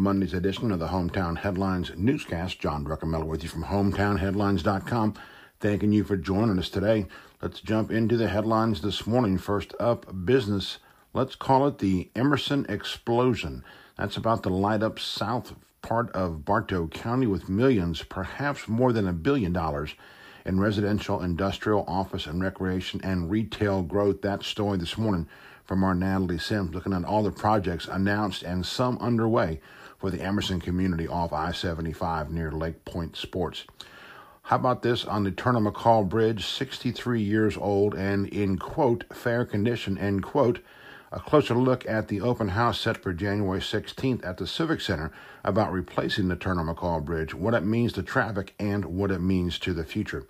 Monday's edition of the Hometown Headlines newscast. John Druckenmiller with you from hometownheadlines.com. Thanking you for joining us today. Let's jump into the headlines this morning. First up, business. Let's call it the Emerson explosion. That's about to light up south part of Bartow County with millions, perhaps more than a billion dollars in residential, industrial, office, and recreation and retail growth. That story this morning from our Natalie Sims, looking at all the projects announced and some underway for the Emerson community off I 75 near Lake Point Sports. How about this on the Turner McCall Bridge, 63 years old and in quote, fair condition, end quote. A closer look at the open house set for January 16th at the Civic Center about replacing the Turner McCall Bridge, what it means to traffic, and what it means to the future.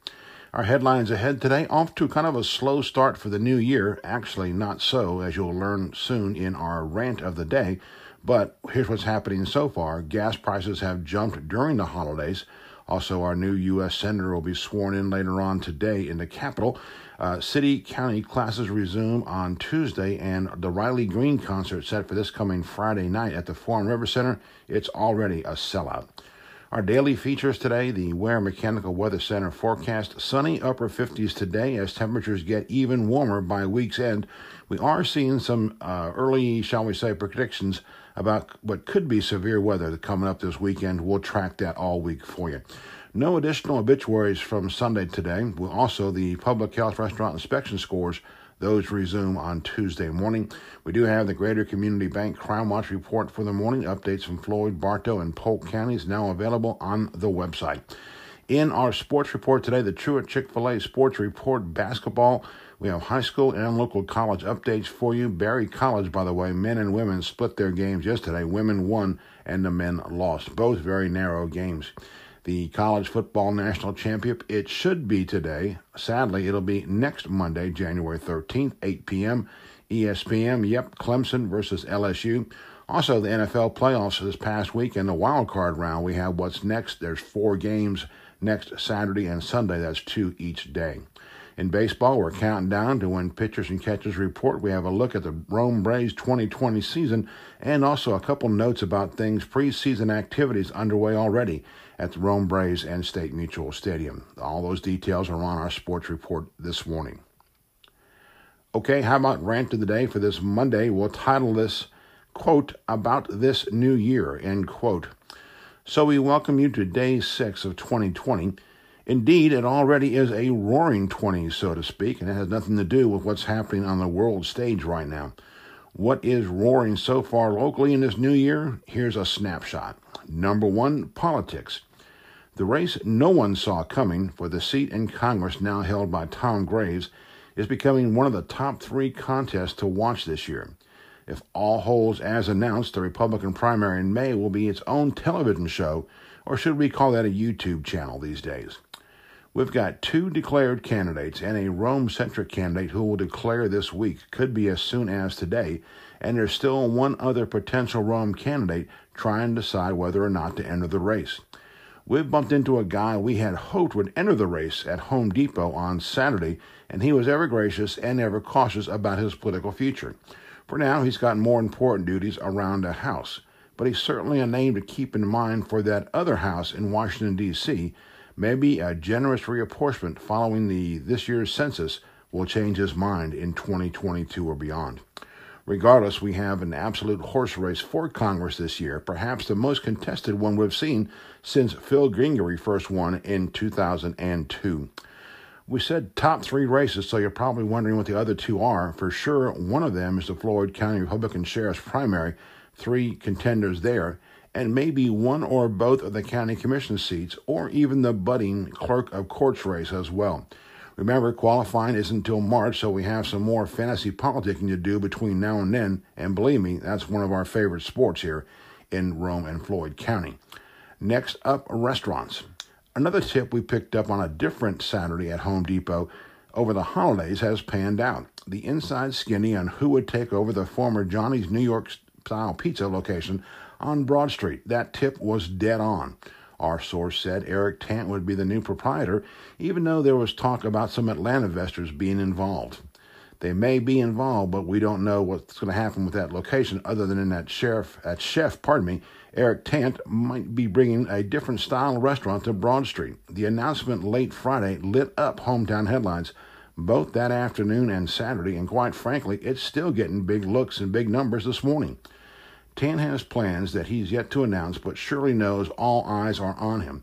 Our headlines ahead today off to kind of a slow start for the new year. Actually, not so, as you'll learn soon in our rant of the day. But here's what's happening so far gas prices have jumped during the holidays. Also, our new U.S. Senator will be sworn in later on today in the Capitol. Uh, city county classes resume on Tuesday, and the Riley Green concert set for this coming Friday night at the Forum River Center. It's already a sellout. Our daily features today the Ware Mechanical Weather Center forecast sunny upper 50s today as temperatures get even warmer by week's end. We are seeing some uh, early, shall we say, predictions about what could be severe weather coming up this weekend. We'll track that all week for you. No additional obituaries from Sunday today. Also the public health restaurant inspection scores. Those resume on Tuesday morning. We do have the Greater Community Bank Crime Watch report for the morning. Updates from Floyd, Bartow, and Polk counties now available on the website. In our sports report today, the Truett Chick fil A Sports Report basketball. We have high school and local college updates for you. Berry College, by the way, men and women split their games yesterday. Women won and the men lost. Both very narrow games the college football national championship. It should be today. Sadly, it'll be next Monday, January 13th, 8 p.m. ESPN. Yep, Clemson versus LSU. Also, the NFL playoffs this past week in the wild card round. We have what's next. There's four games next Saturday and Sunday. That's two each day. In baseball, we're counting down to when pitchers and catchers report. We have a look at the Rome Braves 2020 season and also a couple notes about things preseason activities underway already at the Rome Braves and State Mutual Stadium. All those details are on our sports report this morning. Okay, how about rant of the day for this Monday? We'll title this, quote, about this new year, end quote. So we welcome you to day six of 2020. Indeed, it already is a roaring 20s, so to speak, and it has nothing to do with what's happening on the world stage right now. What is roaring so far locally in this new year? Here's a snapshot. Number one, politics. The race no one saw coming for the seat in Congress now held by Tom Graves is becoming one of the top three contests to watch this year. If all holds as announced, the Republican primary in May will be its own television show, or should we call that a YouTube channel these days? We've got two declared candidates and a Rome centric candidate who will declare this week, could be as soon as today, and there's still one other potential Rome candidate trying to decide whether or not to enter the race. We've bumped into a guy we had hoped would enter the race at Home Depot on Saturday, and he was ever gracious and ever cautious about his political future. For now, he's got more important duties around the House, but he's certainly a name to keep in mind for that other House in Washington, D.C. Maybe a generous reapportionment following the this year's census will change his mind in 2022 or beyond. Regardless, we have an absolute horse race for Congress this year, perhaps the most contested one we've seen since Phil Gingrey first won in 2002. We said top three races, so you're probably wondering what the other two are. For sure, one of them is the Floyd County Republican Sheriff's primary, three contenders there, and maybe one or both of the county commission seats, or even the budding clerk of courts race as well. Remember, qualifying is until March, so we have some more fantasy politicking to do between now and then. And believe me, that's one of our favorite sports here in Rome and Floyd County. Next up, restaurants. Another tip we picked up on a different Saturday at Home Depot over the holidays has panned out. The inside skinny on who would take over the former Johnny's New York style pizza location on Broad Street. That tip was dead on. Our source said Eric Tant would be the new proprietor, even though there was talk about some Atlanta investors being involved. They may be involved, but we don't know what's going to happen with that location other than in that sheriff, that chef, pardon me, Eric Tant might be bringing a different style restaurant to Broad Street. The announcement late Friday lit up hometown headlines both that afternoon and Saturday, and quite frankly, it's still getting big looks and big numbers this morning. Tant has plans that he's yet to announce, but surely knows all eyes are on him.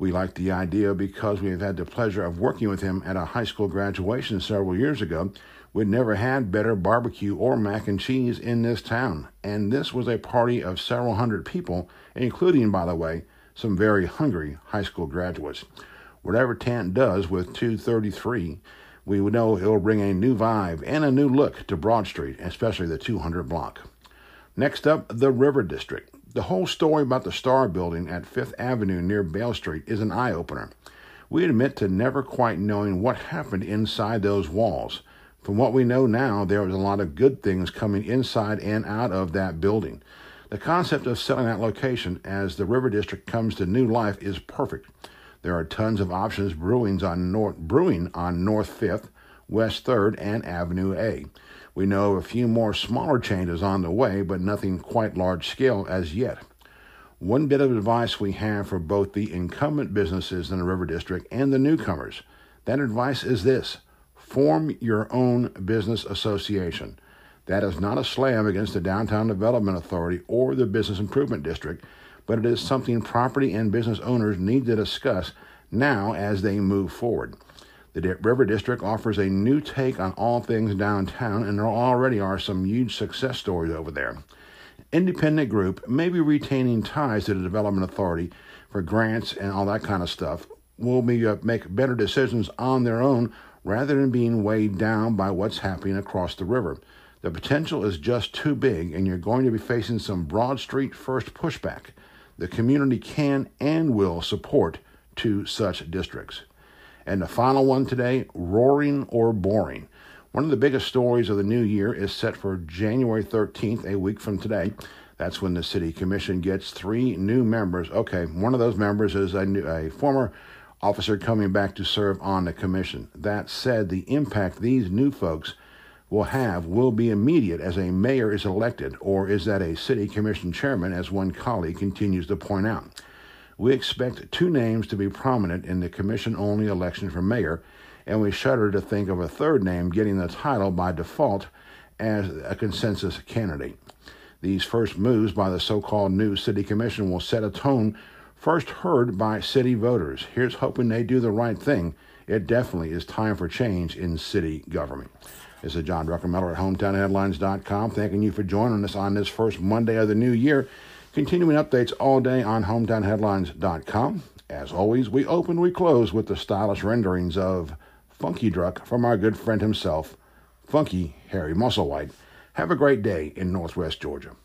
We like the idea because we have had the pleasure of working with him at a high school graduation several years ago. We'd never had better barbecue or mac and cheese in this town, and this was a party of several hundred people, including, by the way, some very hungry high school graduates. Whatever Tant does with 233, we know it'll bring a new vibe and a new look to Broad Street, especially the 200 block. Next up, the River District. The whole story about the Star Building at Fifth Avenue near Beale Street is an eye opener. We admit to never quite knowing what happened inside those walls. From what we know now, there was a lot of good things coming inside and out of that building. The concept of selling that location as the River District comes to new life is perfect. There are tons of options brewing on North, brewing on North 5th, West 3rd, and Avenue A. We know of a few more smaller changes on the way, but nothing quite large scale as yet. One bit of advice we have for both the incumbent businesses in the River District and the newcomers that advice is this form your own business association. That is not a slam against the Downtown Development Authority or the Business Improvement District but it is something property and business owners need to discuss now as they move forward. The River District offers a new take on all things downtown, and there already are some huge success stories over there. Independent group, may be retaining ties to the Development Authority for grants and all that kind of stuff, will be, uh, make better decisions on their own rather than being weighed down by what's happening across the river. The potential is just too big, and you're going to be facing some Broad Street first pushback the community can and will support two such districts. And the final one today roaring or boring. One of the biggest stories of the new year is set for January 13th, a week from today. That's when the city commission gets three new members. Okay, one of those members is a, new, a former officer coming back to serve on the commission. That said, the impact these new folks will have will be immediate as a mayor is elected, or is that a city commission chairman, as one colleague continues to point out. We expect two names to be prominent in the commission only election for mayor, and we shudder to think of a third name getting the title by default as a consensus candidate. These first moves by the so called new city commission will set a tone first heard by city voters. Here's hoping they do the right thing. It definitely is time for change in city government. This is John Druckenmiller at HometownHeadlines.com, thanking you for joining us on this first Monday of the new year. Continuing updates all day on HometownHeadlines.com. As always, we open, we close with the stylish renderings of Funky Druck from our good friend himself, Funky Harry Musselwhite. Have a great day in Northwest Georgia.